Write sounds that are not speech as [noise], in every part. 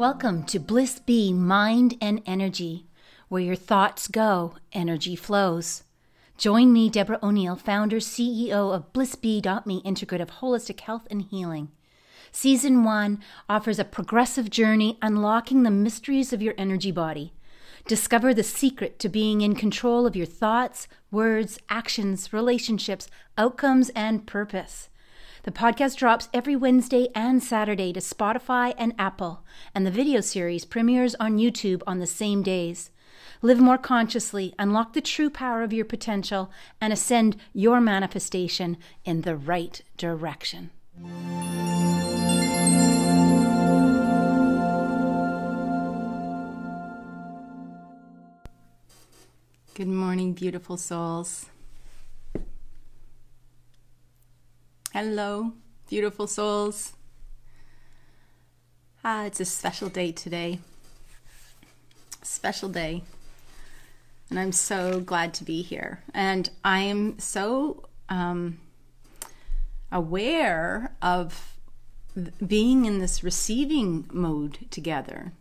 Welcome to Bliss Bee Mind and Energy, where your thoughts go, energy flows. Join me, Deborah O'Neill, founder, CEO of BlissBee.me Integrative Holistic Health and Healing. Season 1 offers a progressive journey unlocking the mysteries of your energy body. Discover the secret to being in control of your thoughts, words, actions, relationships, outcomes, and purpose. The podcast drops every Wednesday and Saturday to Spotify and Apple, and the video series premieres on YouTube on the same days. Live more consciously, unlock the true power of your potential, and ascend your manifestation in the right direction. Good morning, beautiful souls. Hello, beautiful souls. Ah, it's a special day today. Special day. And I'm so glad to be here. And I'm so um, aware of being in this receiving mode together,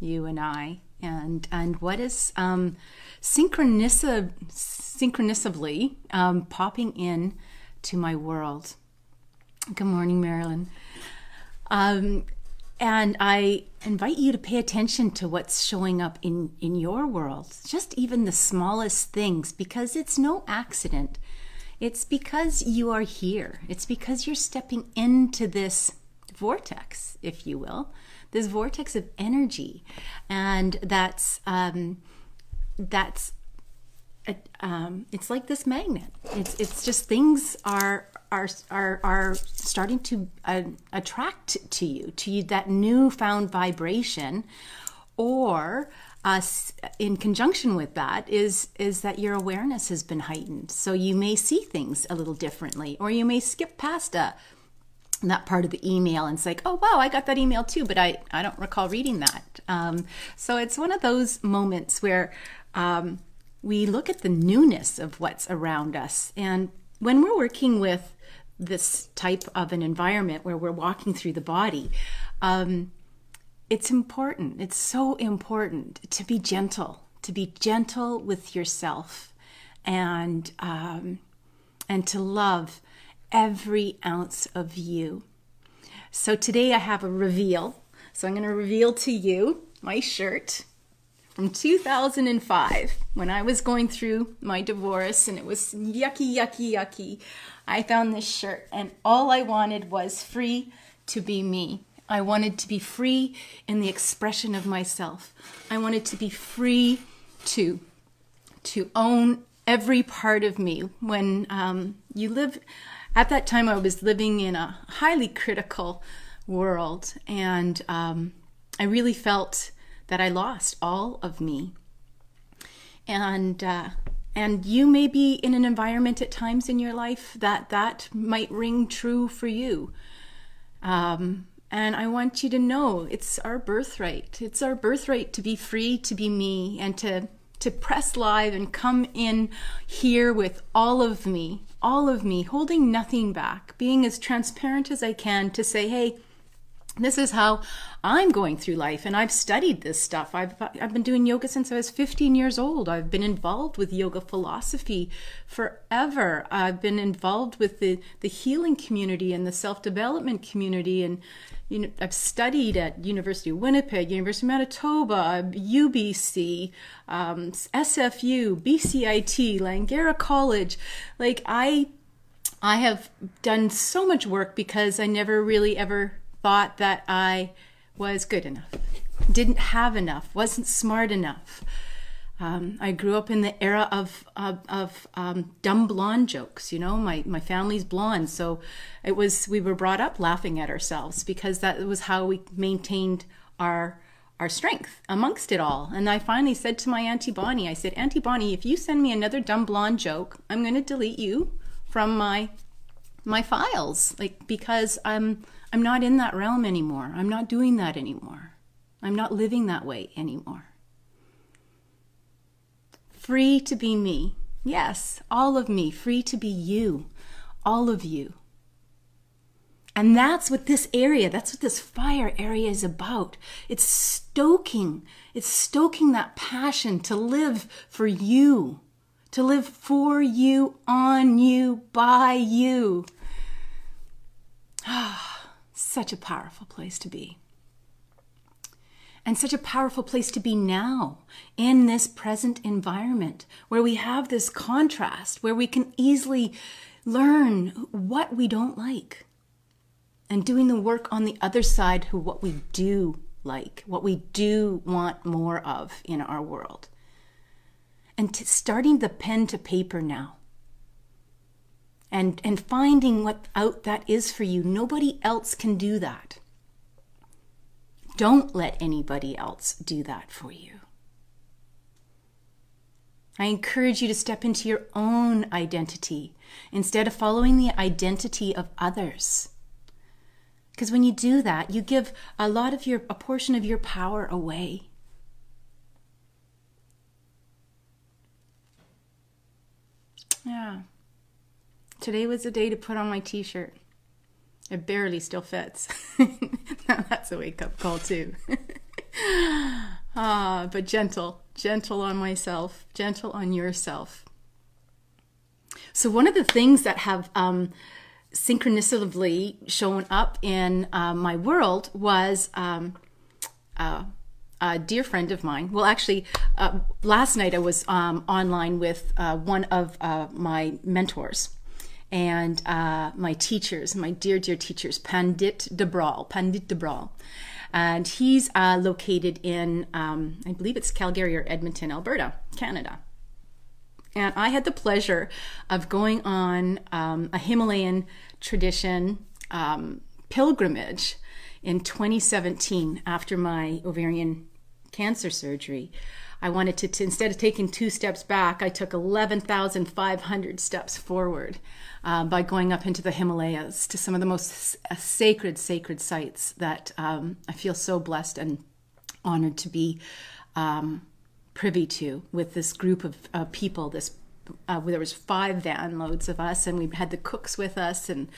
you and I, and and what is um, synchronisively um, popping in to my world. Good morning, Marilyn. Um, and I invite you to pay attention to what's showing up in, in your world, just even the smallest things, because it's no accident. It's because you are here. It's because you're stepping into this vortex, if you will, this vortex of energy, and that's um, that's um, it's like this magnet. It's it's just things are are are are starting to uh, attract to you to you that newfound vibration, or uh, in conjunction with that is is that your awareness has been heightened. So you may see things a little differently, or you may skip past a that part of the email and it's like, oh wow, I got that email too, but I I don't recall reading that. Um, so it's one of those moments where. Um, we look at the newness of what's around us. And when we're working with this type of an environment where we're walking through the body, um, it's important. It's so important to be gentle, to be gentle with yourself, and um, and to love every ounce of you. So today I have a reveal. So I'm going to reveal to you my shirt from 2005 when I was going through my divorce and it was yucky, yucky, yucky. I found this shirt and all I wanted was free to be me. I wanted to be free in the expression of myself. I wanted to be free to to own every part of me. When um, you live, at that time, I was living in a highly critical world, and um, I really felt that I lost all of me. And uh, and you may be in an environment at times in your life that that might ring true for you. Um, and I want you to know it's our birthright. It's our birthright to be free, to be me, and to to press live and come in here with all of me, all of me, holding nothing back, being as transparent as I can to say, hey, this is how I'm going through life and I've studied this stuff. I've I've been doing yoga since I was 15 years old. I've been involved with yoga philosophy forever. I've been involved with the the healing community and the self-development community and you know I've studied at University of Winnipeg, University of Manitoba, UBC, um, SFU, BCIT, Langara College. Like I I have done so much work because I never really ever thought that I was good enough, didn't have enough, wasn't smart enough. Um, I grew up in the era of of, of um, dumb blonde jokes. You know, my my family's blonde, so it was we were brought up laughing at ourselves because that was how we maintained our our strength amongst it all. And I finally said to my auntie Bonnie, I said, Auntie Bonnie, if you send me another dumb blonde joke, I'm going to delete you from my my files, like because I'm I'm not in that realm anymore. I'm not doing that anymore. I'm not living that way anymore. Free to be me. Yes, all of me, free to be you. All of you. And that's what this area, that's what this fire area is about. It's stoking, it's stoking that passion to live for you, to live for you, on you, by you. [sighs] Such a powerful place to be. And such a powerful place to be now in this present environment where we have this contrast, where we can easily learn what we don't like and doing the work on the other side who what we do like, what we do want more of in our world. And starting the pen to paper now. And, and finding what out that is for you. Nobody else can do that. Don't let anybody else do that for you. I encourage you to step into your own identity instead of following the identity of others. Because when you do that, you give a lot of your, a portion of your power away. Yeah. Today was the day to put on my t shirt. It barely still fits. [laughs] That's a wake up call, too. [laughs] ah, but gentle, gentle on myself, gentle on yourself. So, one of the things that have um, synchronistically shown up in uh, my world was um, uh, a dear friend of mine. Well, actually, uh, last night I was um, online with uh, one of uh, my mentors and uh, my teachers, my dear, dear teachers, Pandit Dabral, Pandit Dabral. And he's located in, um, I believe it's Calgary or Edmonton, Alberta, Canada. And I had the pleasure of going on um, a Himalayan tradition um, pilgrimage in 2017 after my ovarian cancer surgery. I wanted to, to, instead of taking two steps back, I took 11,500 steps forward uh, by going up into the Himalayas to some of the most uh, sacred, sacred sites that um, I feel so blessed and honored to be um, privy to with this group of uh, people, this uh, there was five van loads of us, and we had the cooks with us, and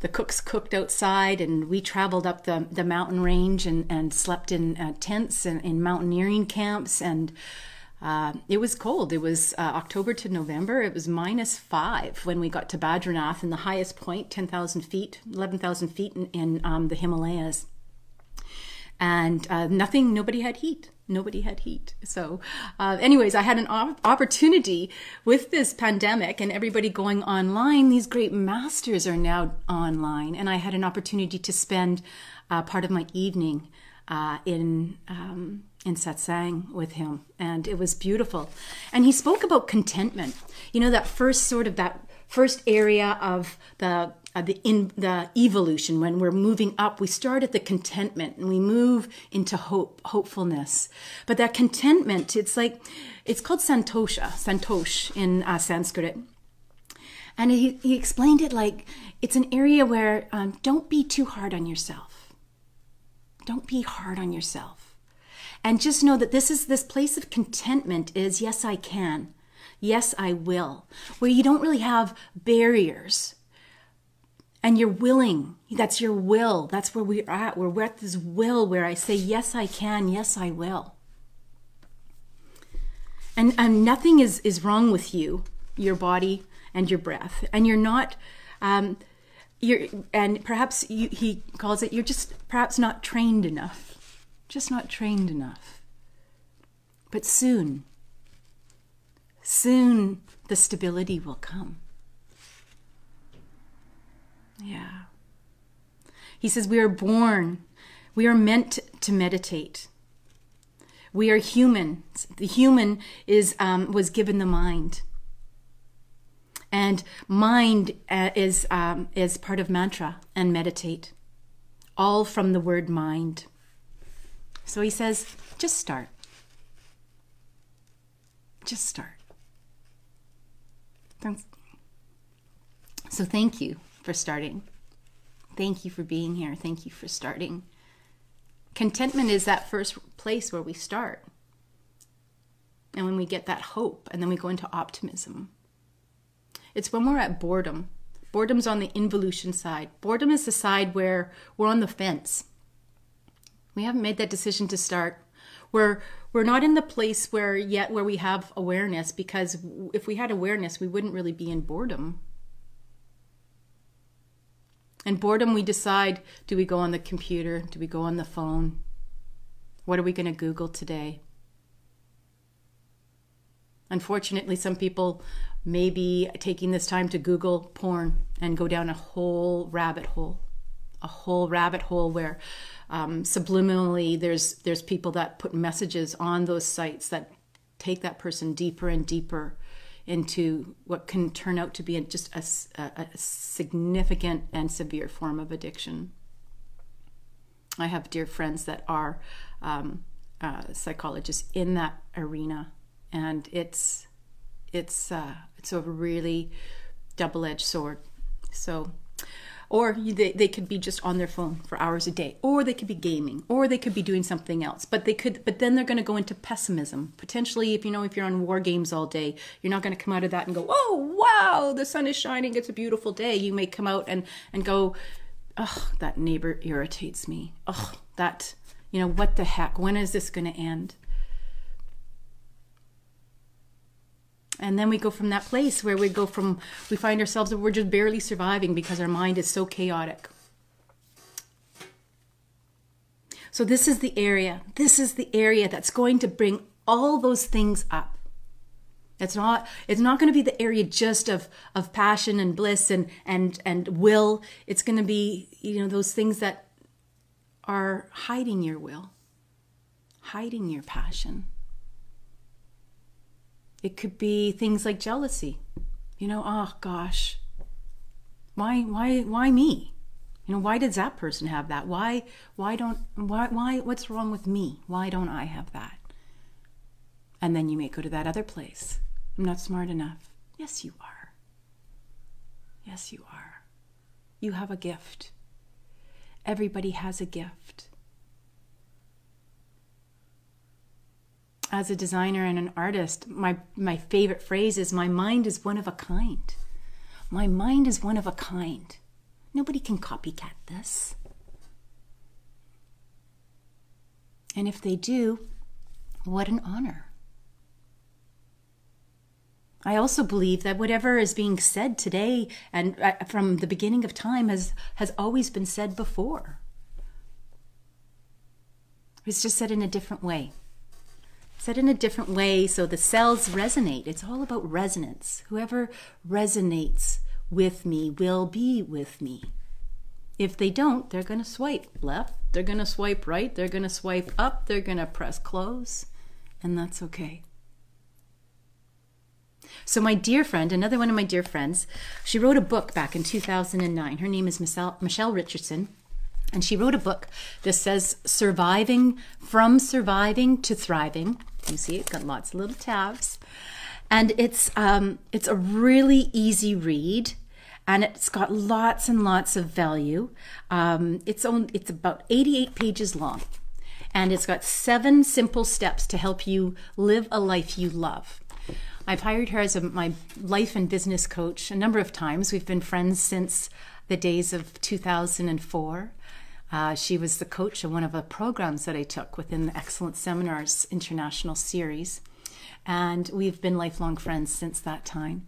the cooks cooked outside, and we traveled up the, the mountain range and, and slept in uh, tents and in mountaineering camps, and uh, it was cold. It was uh, October to November. It was minus five when we got to Badrinath, and the highest point, 10,000 feet, 11,000 feet in, in um, the Himalayas. And uh, nothing, nobody had heat nobody had heat. So, uh, anyways, I had an op- opportunity with this pandemic and everybody going online. These great masters are now online, and I had an opportunity to spend uh, part of my evening uh, in. Um, in satsang with him and it was beautiful. And he spoke about contentment. You know that first sort of that first area of the uh, the in the evolution when we're moving up we start at the contentment and we move into hope hopefulness. But that contentment it's like it's called santosha santosh in uh, sanskrit. And he, he explained it like it's an area where um, don't be too hard on yourself. Don't be hard on yourself and just know that this is this place of contentment is yes i can yes i will where you don't really have barriers and you're willing. That's your will. That's where we're at. We're at this will where I say, Yes, I can. Yes, I will. And, and nothing is, is wrong with you, your body, and your breath. And you're not, um, you're, and perhaps you, he calls it, you're just perhaps not trained enough. Just not trained enough. But soon, soon the stability will come. Yeah. He says, We are born, we are meant to meditate. We are human. The human is um, was given the mind, and mind uh, is um, is part of mantra and meditate, all from the word mind. So he says, just start. Just start. So thank you for starting. Thank you for being here. Thank you for starting. Contentment is that first place where we start. And when we get that hope, and then we go into optimism. It's when we're at boredom. Boredom's on the involution side. Boredom is the side where we're on the fence. We haven't made that decision to start. We're we're not in the place where yet where we have awareness because if we had awareness, we wouldn't really be in boredom. And boredom, we decide do we go on the computer? Do we go on the phone? What are we going to Google today? Unfortunately, some people may be taking this time to Google porn and go down a whole rabbit hole, a whole rabbit hole where um, subliminally there's there's people that put messages on those sites that take that person deeper and deeper into what can turn out to be just a, a, significant and severe form of addiction. I have dear friends that are um, uh, psychologists in that arena, and it's it's uh, it's a really double-edged sword. So or they, they could be just on their phone for hours a day or they could be gaming or they could be doing something else. But they could but then they're going to go into pessimism. Potentially if you know if you're on war games all day you're not going to come out of that and go oh wow the sun is shining it's a beautiful day. You may come out and and go oh that neighbor irritates me. Oh that you know what the heck? When is this going to end and then we go from that place where we go from we find ourselves that we're just barely surviving because our mind is so chaotic. So this is the area this is the area that's going to bring all those things up. It's not it's not going to be the area just of of passion and bliss and and and will. It's going to be you know those things that are hiding your will hiding your passion it could be things like jealousy. You know, oh gosh, why, why, why me? You know, why does that person have that? Why, why don't, why, why, what's wrong with me? Why don't I have that? And then you may go to that other place. I'm not smart enough. Yes, you are. Yes, you are. You have a gift. Everybody has a gift. As a designer and an artist, my, my favorite phrase is my mind is one of a kind. My mind is one of a kind. Nobody can copycat this. And if they do, what an honor. I also believe that whatever is being said today and uh, from the beginning of time has, has always been said before. It's just said in a different way said in a different way so the cells resonate. It's all about resonance. Whoever resonates with me will be with me. If they don't, they're going to swipe left, they're going to swipe right, they're going to swipe up, they're going to press close, and that's okay. So, my dear friend, another one of my dear friends, she wrote a book back in 2009. Her name is Michelle, Michelle Richardson. And she wrote a book that says Surviving from Surviving to Thriving. You see, it's got lots of little tabs. And it's um, it's a really easy read and it's got lots and lots of value. Um, it's on, it's about 88 pages long, and it's got seven simple steps to help you live a life you love. I've hired her as a, my life and business coach a number of times. We've been friends since the days of 2004. Uh, she was the coach of one of the programs that I took within the Excellent Seminars International Series. And we've been lifelong friends since that time.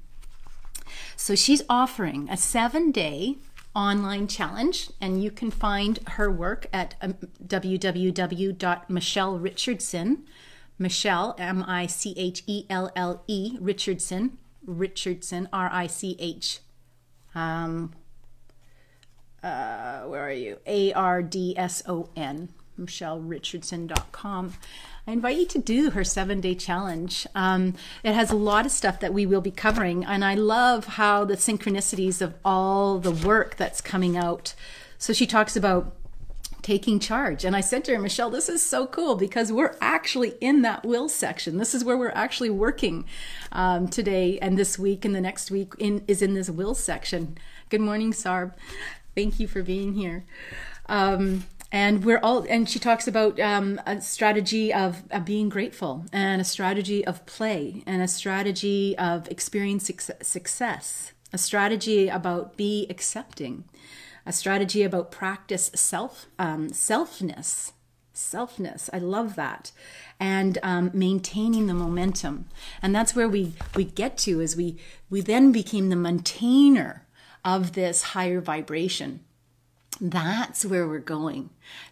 So she's offering a seven day online challenge, and you can find her work at um, www.michellerichardson, Michelle, M I C H E L L E, Richardson, Richardson, R I C H. Um, uh, where are you? A R D S O N, MichelleRichardson.com. I invite you to do her seven day challenge. Um, it has a lot of stuff that we will be covering, and I love how the synchronicities of all the work that's coming out. So she talks about taking charge. And I said to her, Michelle, this is so cool because we're actually in that will section. This is where we're actually working um, today and this week and the next week in, is in this will section. Good morning, Sarb. Thank you for being here. Um, and we're all and she talks about um, a strategy of, being grateful and a strategy of play and a strategy of experience success a strategy about be accepting, a strategy about practice self um, selfness, selfness. I love that, and um, maintaining the momentum. And that's where we we get to is we we then became the maintainer of this higher vibration. That's where we're going.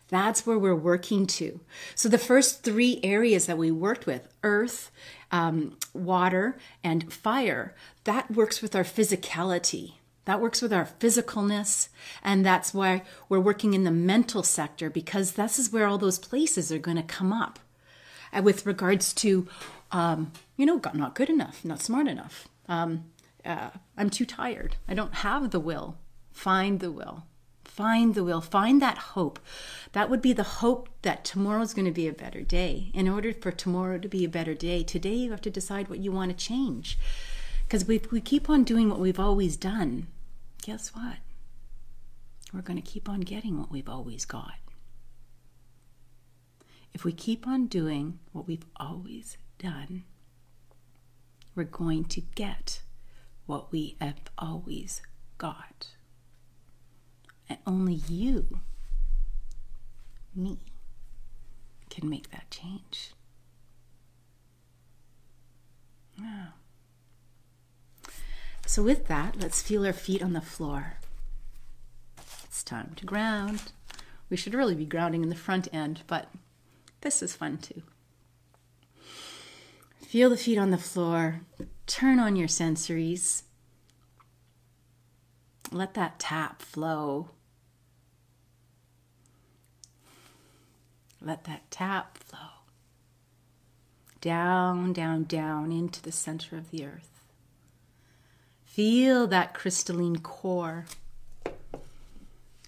That's where we're working to. So, the first three areas that we worked with earth, um, water, and fire that works with our physicality. That works with our physicalness. And that's why we're working in the mental sector because this is where all those places are going to come up uh, with regards to, um, you know, not good enough, not smart enough. Um, uh, I'm too tired. I don't have the will. Find the will Find the will, find that hope. That would be the hope that tomorrow is going to be a better day. In order for tomorrow to be a better day, today you have to decide what you want to change. Because if we keep on doing what we've always done, guess what? We're going to keep on getting what we've always got. If we keep on doing what we've always done, we're going to get what we have always got. And only you, me, can make that change. Yeah. So, with that, let's feel our feet on the floor. It's time to ground. We should really be grounding in the front end, but this is fun too. Feel the feet on the floor. Turn on your sensories. Let that tap flow Let that tap flow down, down, down into the center of the earth. Feel that crystalline core.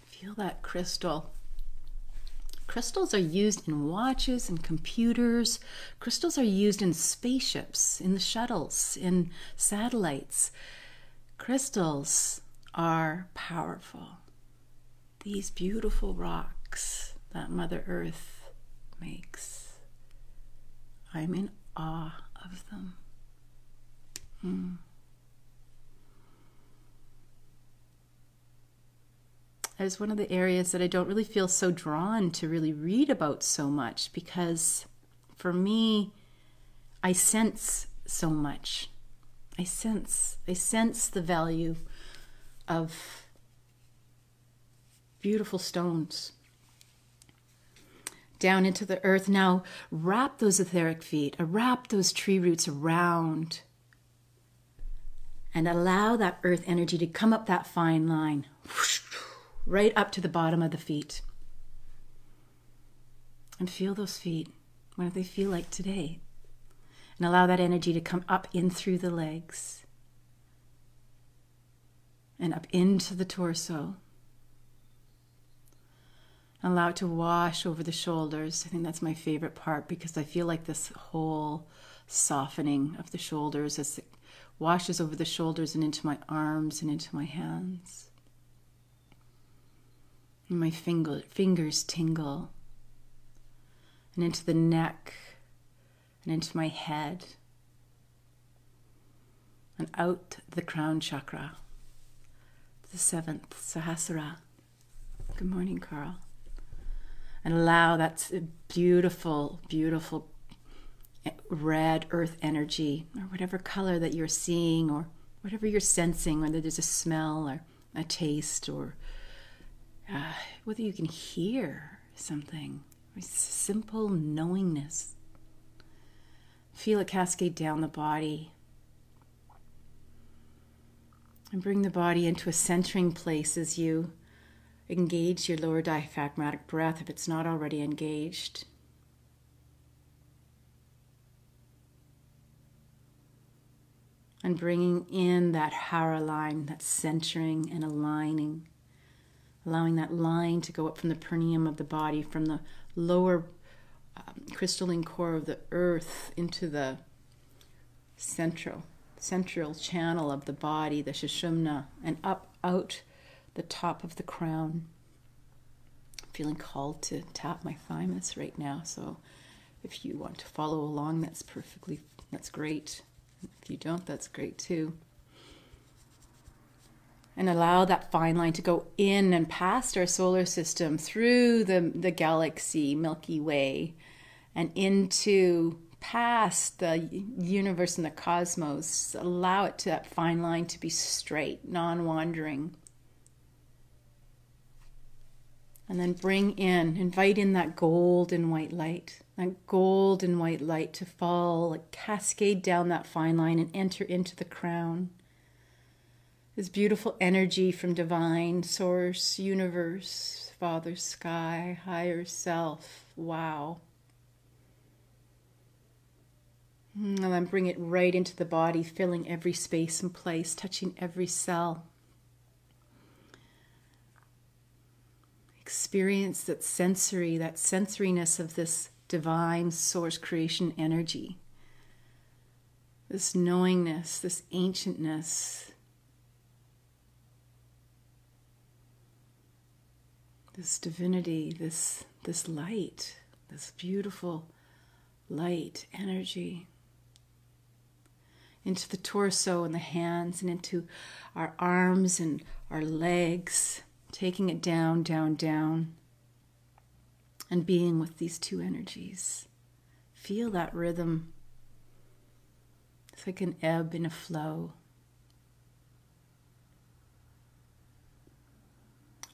Feel that crystal. Crystals are used in watches and computers. Crystals are used in spaceships, in the shuttles, in satellites. Crystals are powerful. These beautiful rocks that Mother Earth makes. I'm in awe of them. Hmm. It's one of the areas that I don't really feel so drawn to really read about so much because for me, I sense so much. I sense, I sense the value of beautiful stones down into the earth. Now wrap those etheric feet, uh, wrap those tree roots around, and allow that earth energy to come up that fine line, right up to the bottom of the feet. And feel those feet. What do they feel like today? And allow that energy to come up in through the legs and up into the torso Allow it to wash over the shoulders. I think that's my favorite part because I feel like this whole softening of the shoulders as it washes over the shoulders and into my arms and into my hands. And my finger, fingers tingle. And into the neck and into my head. And out the crown chakra, the seventh Sahasrara. Good morning, Carl. And allow that beautiful, beautiful eh, red earth energy or whatever color that you're seeing or whatever you're sensing, whether there's a smell or a taste or uh, [sighs] whether you can hear something, simple knowingness. Feel it cascade down the body. And bring the body into a centering place as you engage your lower diaphragmatic breath if it's not already engaged. And bringing in that hara line, that centering and aligning, allowing that line to go up from the perineum of the body, from the lower um, crystalline core of the earth into the central central channel of the body, the sushumna, and up out the top of the crown. I'm feeling called to tap my thymus right now, so if you want to follow along, that's perfectly, that's great. If you don't, that's great too. And allow that fine line to go in and past our solar system through the, the galaxy, Milky Way, and into past the universe and the cosmos. Allow it to that fine line to be straight, non wandering. And then bring in, invite in that gold and white light, that gold and white light to fall, like cascade down that fine line and enter into the crown this beautiful energy from divine source, universe, Father, sky, higher self. Wow. Mm, and then bring it right into the body, filling every space and place, touching every cell. Experience that sensory, that sensoriness of this divine source creation energy. This knowingness, this ancientness, this divinity, this this light, this beautiful light energy into the torso and the hands and into our arms and our legs, taking it down, down, down, and being with these two energies. Feel that rhythm. It's like an ebb and a flow.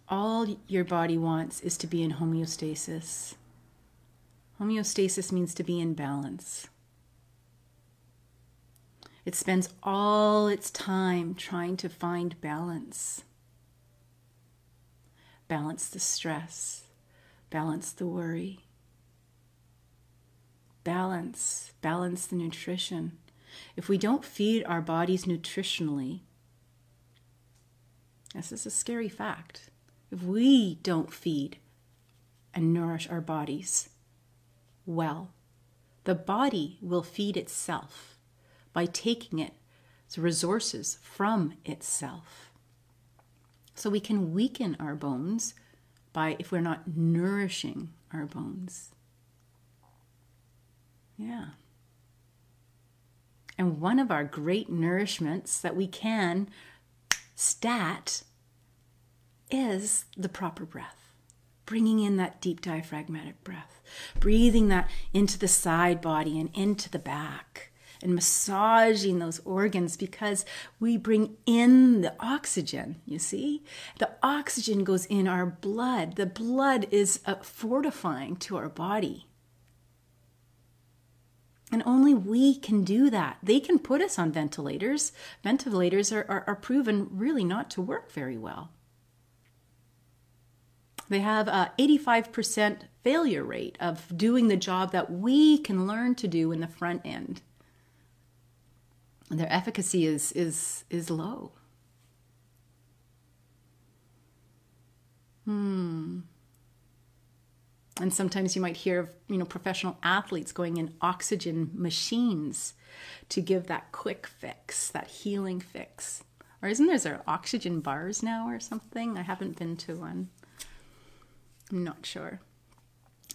All your body wants is to be in homeostasis. Homeostasis means to be in balance. It spends all its time trying to find balance. Balance the stress, balance the worry, balance, balance the nutrition. If we don't feed our bodies nutritionally, this is a scary fact if we don't feed and nourish our bodies well, the body will feed itself by taking its resources from itself. So we can weaken our bones by if we're not nourishing our bones. Yeah. And one of our great nourishments that we can stat is the proper breath. Bringing in that deep diaphragmatic breath, breathing that into the side body and into the back, and massaging those organs because we bring in the oxygen. You see, the oxygen goes in our blood. The blood is uh, fortifying to our body. And only we can do that. They can put us on ventilators. Ventilators are, are, are proven really not to work very well. They have a 85% failure rate of doing the job that we can learn to do in the front end. And Their efficacy is, is, is low. Hmm. And sometimes you might hear of you know professional athletes going in oxygen machines to give that quick fix, that healing fix. Or isn't there oxygen bars now or something? I haven't been to one. I'm not sure.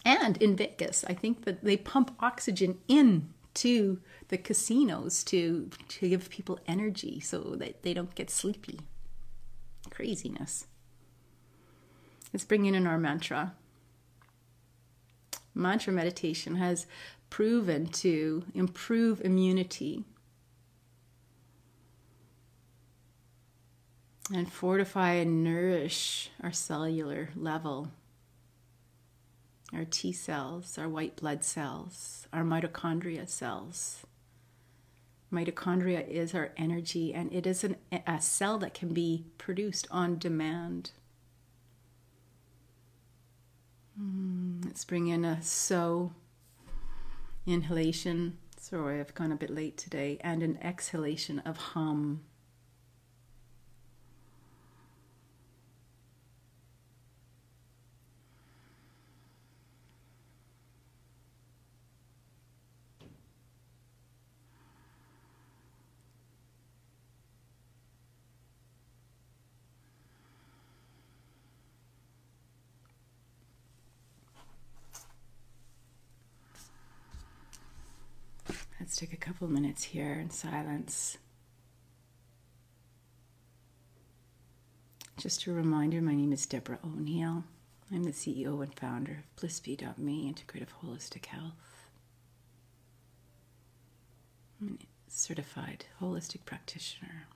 And in Vegas, I think that they pump oxygen in to the casinos to to give people energy so that they don't get sleepy. Craziness. Let's bring in our mantra. Mantra meditation has proven to improve immunity and fortify and nourish our cellular level our T cells, our white blood cells, our mitochondria cells. Mitochondria is our energy, and it is an, a cell that can be produced on demand. Mm, let's bring in a so inhalation. Sorry, I've gone a bit late today, and an exhalation of hum. Let's take a couple minutes here in silence. Just a reminder my name is Deborah O'Neill. I'm the CEO and founder of BlissBee.me, Integrative Holistic Health. I'm a certified holistic practitioner.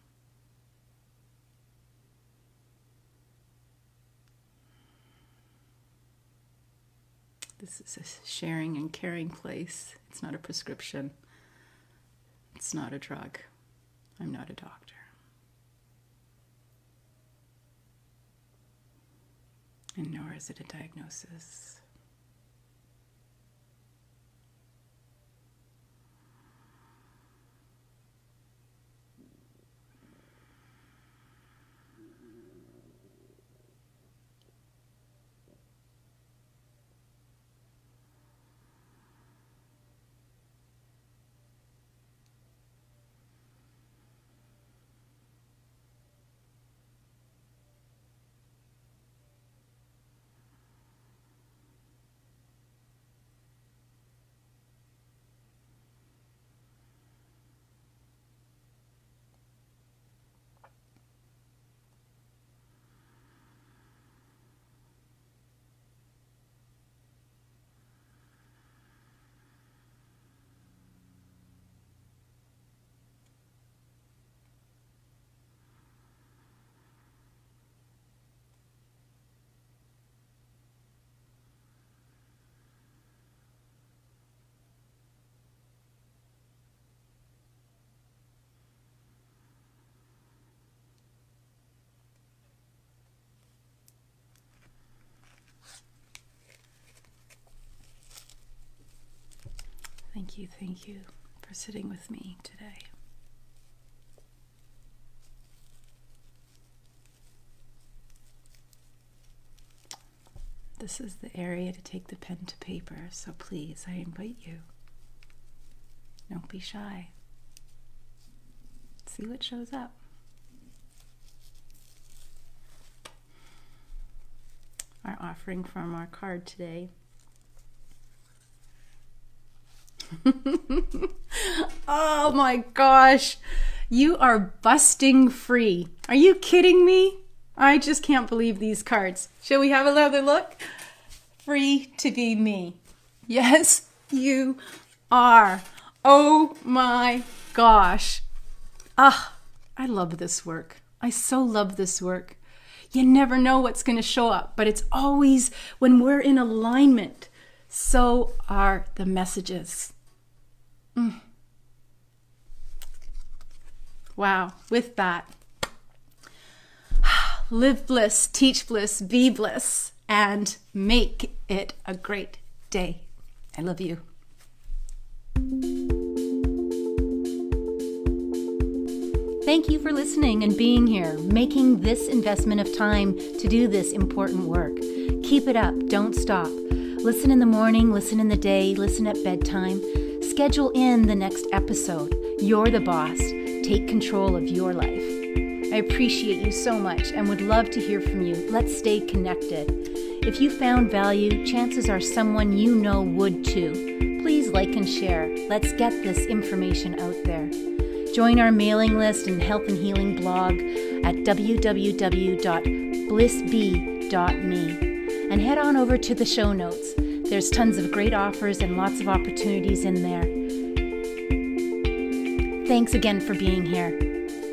This is a sharing and caring place. It's not a prescription. It's not a drug. I'm not a doctor. And nor is it a diagnosis. Thank you, thank you for sitting with me today. This is the area to take the pen to paper, so please, I invite you. Don't be shy. See what shows up. Our offering from our card today [laughs] oh my gosh. You are busting free. Are you kidding me? I just can't believe these cards. Shall we have another look? Free to be me. Yes, you are. Oh my gosh. Ah, I love this work. I so love this work. You never know what's going to show up, but it's always when we're in alignment. So are the messages. Mm. Wow, with that, [sighs] live bliss, teach bliss, be bliss, and make it a great day. I love you. Thank you for listening and being here, making this investment of time to do this important work. Keep it up, don't stop. Listen in the morning, listen in the day, listen at bedtime. Schedule in the next episode. You're the boss. Take control of your life. I appreciate you so much and would love to hear from you. Let's stay connected. If you found value, chances are someone you know would too. Please like and share. Let's get this information out there. Join our mailing list and health and healing blog at www.blissbee.me and head on over to the show notes. There's tons of great offers and lots of opportunities in there. Thanks again for being here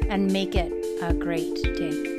and make it a great day.